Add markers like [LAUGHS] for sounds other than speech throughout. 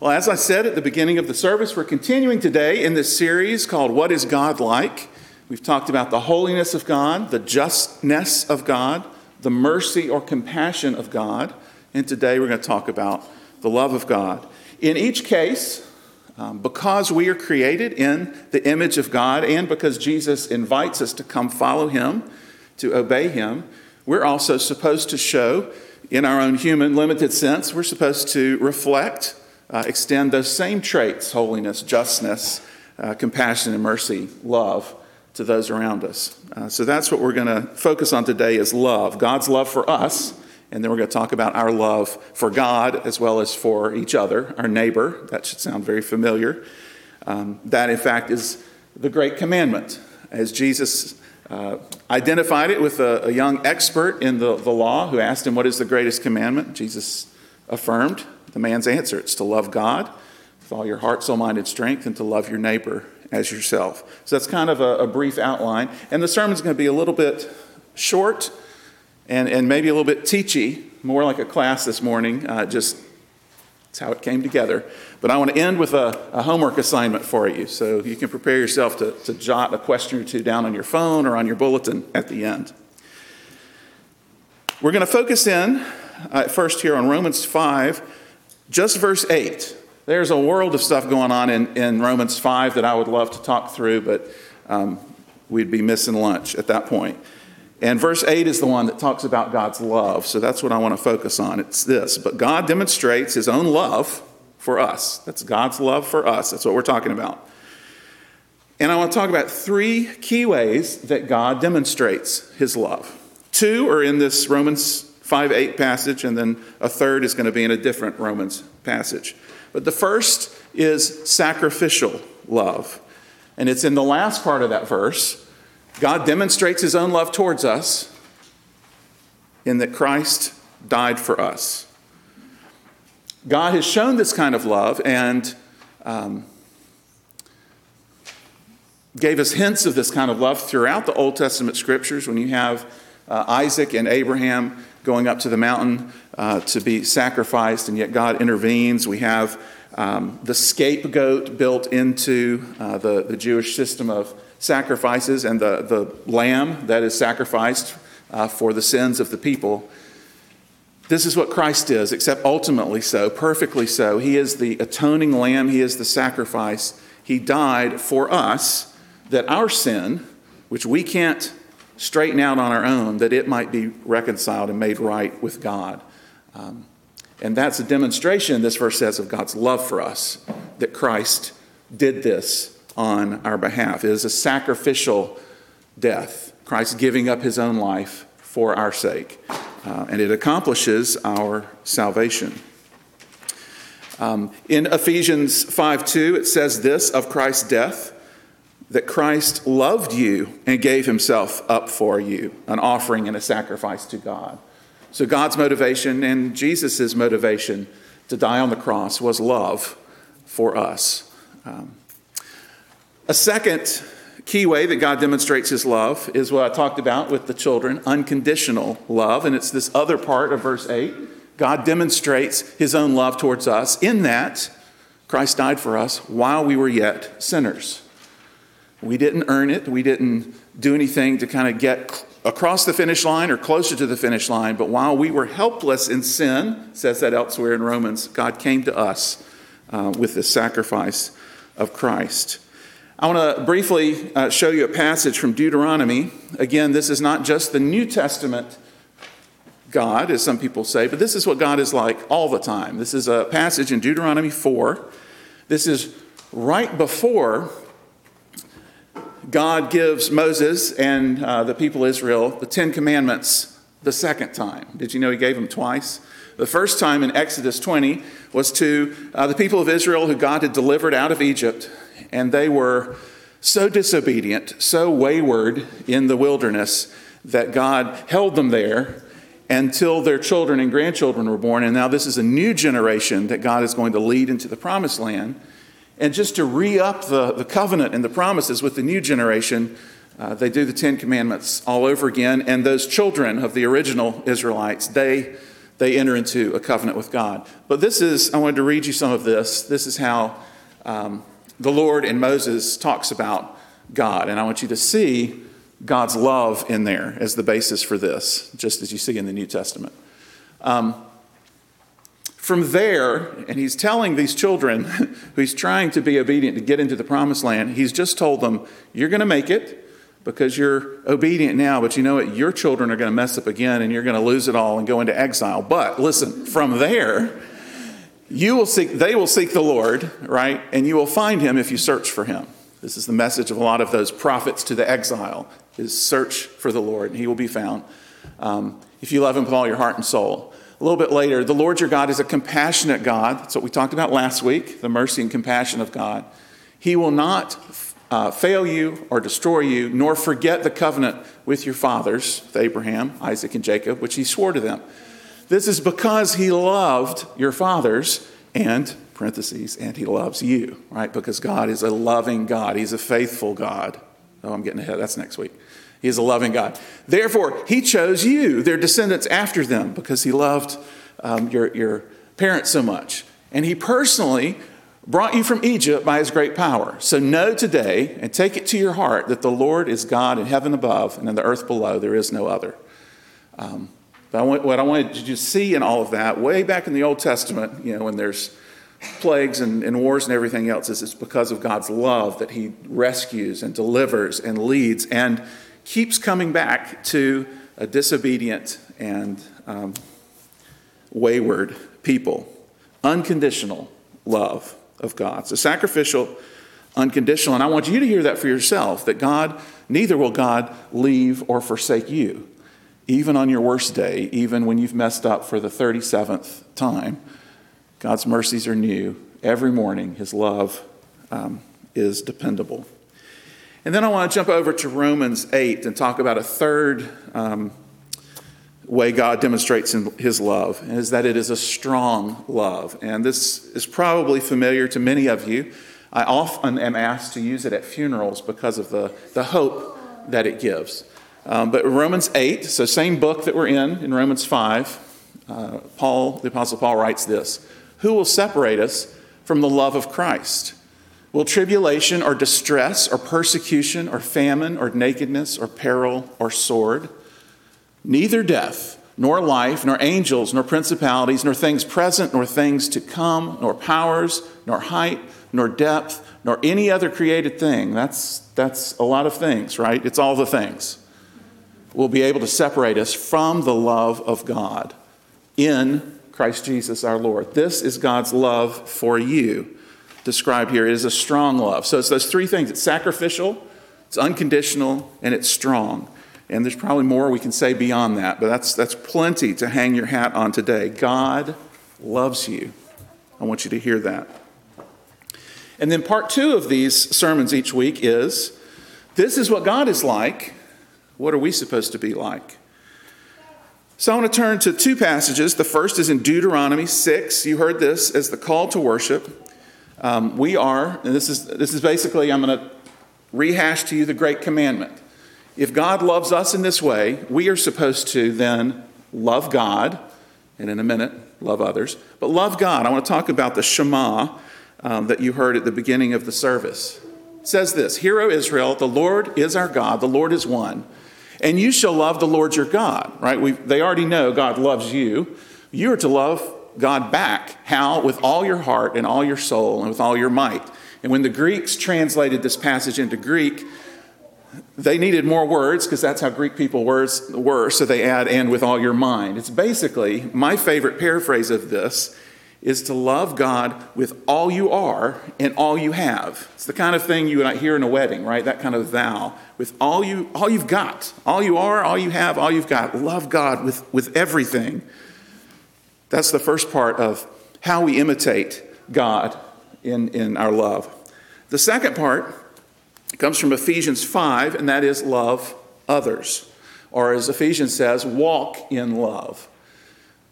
Well, as I said at the beginning of the service, we're continuing today in this series called What is God Like? We've talked about the holiness of God, the justness of God, the mercy or compassion of God, and today we're going to talk about the love of God. In each case, um, because we are created in the image of God and because Jesus invites us to come follow Him, to obey Him, we're also supposed to show, in our own human limited sense, we're supposed to reflect uh, extend those same traits holiness, justness, uh, compassion, and mercy, love to those around us. Uh, so that's what we're going to focus on today is love, God's love for us. And then we're going to talk about our love for God as well as for each other, our neighbor. That should sound very familiar. Um, that, in fact, is the great commandment. As Jesus uh, identified it with a, a young expert in the, the law who asked him, What is the greatest commandment? Jesus affirmed the man's answer it's to love God with all your heart, soul, mind, and strength, and to love your neighbor as yourself. So that's kind of a, a brief outline. And the sermon's going to be a little bit short and, and maybe a little bit teachy, more like a class this morning. Uh, just that's how it came together. But I want to end with a, a, homework assignment for you. So you can prepare yourself to, to jot a question or two down on your phone or on your bulletin at the end. We're going to focus in uh, first here on Romans 5 just verse 8. There's a world of stuff going on in, in Romans 5 that I would love to talk through, but um, we'd be missing lunch at that point. And verse 8 is the one that talks about God's love. So that's what I want to focus on. It's this. But God demonstrates his own love for us. That's God's love for us. That's what we're talking about. And I want to talk about three key ways that God demonstrates his love. Two are in this Romans 5 8 passage, and then a third is going to be in a different Romans passage. But the first is sacrificial love. And it's in the last part of that verse. God demonstrates his own love towards us in that Christ died for us. God has shown this kind of love and um, gave us hints of this kind of love throughout the Old Testament scriptures when you have uh, Isaac and Abraham going up to the mountain uh, to be sacrificed, and yet God intervenes. We have um, the scapegoat built into uh, the, the Jewish system of sacrifices and the, the lamb that is sacrificed uh, for the sins of the people. This is what Christ is, except ultimately so, perfectly so. He is the atoning lamb, He is the sacrifice. He died for us that our sin, which we can't straighten out on our own that it might be reconciled and made right with God. Um, and that's a demonstration, this verse says, of God's love for us, that Christ did this on our behalf. It is a sacrificial death, Christ giving up his own life for our sake. Uh, and it accomplishes our salvation. Um, in Ephesians 5 2, it says this of Christ's death that Christ loved you and gave himself up for you, an offering and a sacrifice to God. So, God's motivation and Jesus' motivation to die on the cross was love for us. Um, a second key way that God demonstrates his love is what I talked about with the children unconditional love. And it's this other part of verse 8. God demonstrates his own love towards us in that Christ died for us while we were yet sinners. We didn't earn it. We didn't do anything to kind of get across the finish line or closer to the finish line. But while we were helpless in sin, says that elsewhere in Romans, God came to us uh, with the sacrifice of Christ. I want to briefly uh, show you a passage from Deuteronomy. Again, this is not just the New Testament God, as some people say, but this is what God is like all the time. This is a passage in Deuteronomy 4. This is right before God gives Moses and uh, the people of Israel the Ten Commandments the second time. Did you know he gave them twice? The first time in Exodus 20 was to uh, the people of Israel who God had delivered out of Egypt, and they were so disobedient, so wayward in the wilderness that God held them there until their children and grandchildren were born. And now this is a new generation that God is going to lead into the promised land. And just to re up the, the covenant and the promises with the new generation, uh, they do the Ten Commandments all over again. And those children of the original Israelites, they, they enter into a covenant with God. But this is, I wanted to read you some of this. This is how um, the Lord and Moses talks about God. And I want you to see God's love in there as the basis for this, just as you see in the New Testament. Um, from there, and he's telling these children [LAUGHS] who he's trying to be obedient to get into the promised land, he's just told them, You're going to make it because you're obedient now, but you know what? Your children are going to mess up again and you're going to lose it all and go into exile. But listen, from there, you will seek, they will seek the Lord, right? And you will find him if you search for him. This is the message of a lot of those prophets to the exile is search for the Lord and he will be found. Um, if you love him with all your heart and soul. A little bit later, the Lord your God is a compassionate God. That's what we talked about last week the mercy and compassion of God. He will not uh, fail you or destroy you, nor forget the covenant with your fathers, with Abraham, Isaac, and Jacob, which he swore to them. This is because he loved your fathers and, parentheses, and he loves you, right? Because God is a loving God, he's a faithful God. Oh, I'm getting ahead. That's next week. He is a loving God. Therefore, He chose you, their descendants after them, because He loved um, your, your parents so much. And He personally brought you from Egypt by His great power. So know today and take it to your heart that the Lord is God in heaven above and in the earth below. There is no other. Um, but I want, what I wanted you to see in all of that, way back in the Old Testament, you know, when there's plagues and, and, wars and everything else, is it's because of God's love that He rescues and delivers and leads. And keeps coming back to a disobedient and um, wayward people. Unconditional love of God. So sacrificial, unconditional. And I want you to hear that for yourself that God, neither will God leave or forsake you, even on your worst day, even when you've messed up for the 37th time. God's mercies are new every morning. His love um, is dependable. And then I want to jump over to Romans 8 and talk about a third um, way God demonstrates his love, is that it is a strong love. And this is probably familiar to many of you. I often am asked to use it at funerals because of the, the hope that it gives. Um, but Romans 8, so same book that we're in, in Romans 5, uh, Paul, the Apostle Paul writes this Who will separate us from the love of Christ? Will tribulation or distress or persecution or famine or nakedness or peril or sword? Neither death, nor life, nor angels, nor principalities, nor things present, nor things to come, nor powers, nor height, nor depth, nor any other created thing. That's, that's a lot of things, right? It's all the things. Will be able to separate us from the love of God in Christ Jesus our Lord. This is God's love for you described here. It is a strong love. So it's those three things it's sacrificial, it's unconditional, and it's strong. And there's probably more we can say beyond that, but that's, that's plenty to hang your hat on today. God loves you. I want you to hear that. And then part two of these sermons each week is this is what God is like. What are we supposed to be like? So I want to turn to two passages. The first is in Deuteronomy 6. You heard this as the call to worship. Um, we are, and this is, this is basically, I'm going to rehash to you the great commandment. If God loves us in this way, we are supposed to then love God, and in a minute, love others. But love God. I want to talk about the Shema um, that you heard at the beginning of the service. It says this Hear, O Israel, the Lord is our God, the Lord is one. And you shall love the Lord your God, right? we they already know God loves you. You are to love God back. How? With all your heart and all your soul and with all your might. And when the Greeks translated this passage into Greek, they needed more words because that's how Greek people words were, so they add and with all your mind. It's basically my favorite paraphrase of this is to love God with all you are and all you have. It's the kind of thing you would hear in a wedding, right? That kind of thou. With all you all you've got, all you are, all you have, all you've got. Love God with, with everything. That's the first part of how we imitate God in, in our love. The second part comes from Ephesians 5, and that is love others. Or as Ephesians says, walk in love.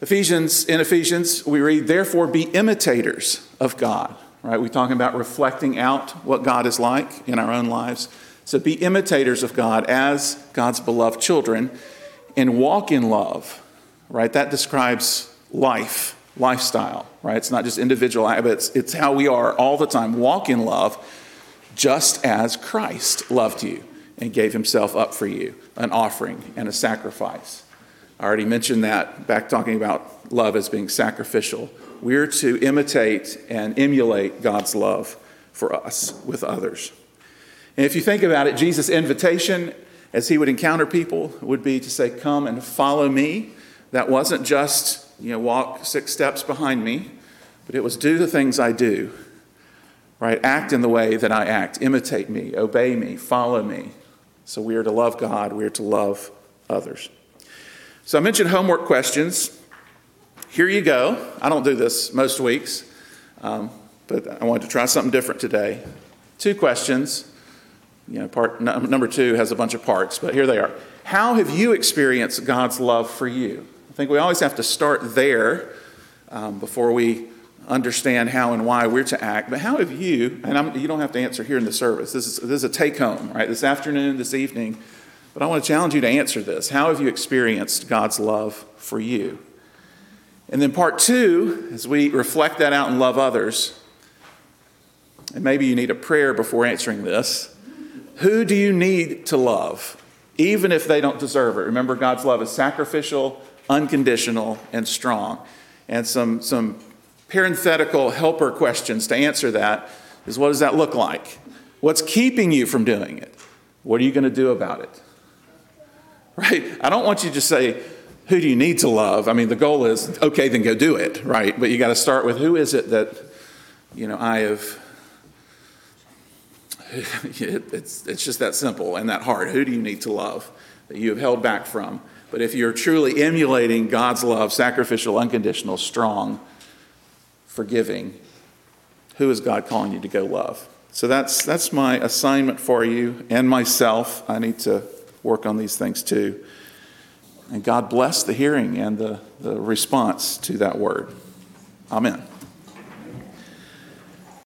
Ephesians, in Ephesians, we read, therefore be imitators of God. Right? We're talking about reflecting out what God is like in our own lives. So be imitators of God as God's beloved children and walk in love. Right? That describes life, lifestyle, right? It's not just individual habits, it's how we are all the time. Walk in love just as Christ loved you and gave himself up for you, an offering and a sacrifice. I already mentioned that back talking about love as being sacrificial. We're to imitate and emulate God's love for us with others. And if you think about it, Jesus' invitation as he would encounter people would be to say, Come and follow me. That wasn't just, you know, walk six steps behind me, but it was do the things I do, right? Act in the way that I act, imitate me, obey me, follow me. So we are to love God, we are to love others. So I mentioned homework questions. Here you go. I don't do this most weeks, um, but I wanted to try something different today. Two questions. You know, part number two has a bunch of parts, but here they are. How have you experienced God's love for you? I think we always have to start there um, before we understand how and why we're to act. But how have you, and I'm, you don't have to answer here in the service, this is, this is a take home, right? This afternoon, this evening, but I want to challenge you to answer this. How have you experienced God's love for you? And then part two, as we reflect that out and love others, and maybe you need a prayer before answering this. Who do you need to love, even if they don't deserve it? Remember, God's love is sacrificial, unconditional, and strong. And some, some parenthetical helper questions to answer that is what does that look like? What's keeping you from doing it? What are you going to do about it? [LAUGHS] Right? I don't want you to say, who do you need to love? I mean, the goal is, okay, then go do it, right? But you got to start with who is it that, you know, I have. [LAUGHS] It's, it's just that simple and that hard. Who do you need to love that you have held back from? But if you're truly emulating God's love, sacrificial, unconditional, strong, forgiving, who is God calling you to go love? So that's, that's my assignment for you and myself. I need to work on these things too. And God bless the hearing and the, the response to that word. Amen.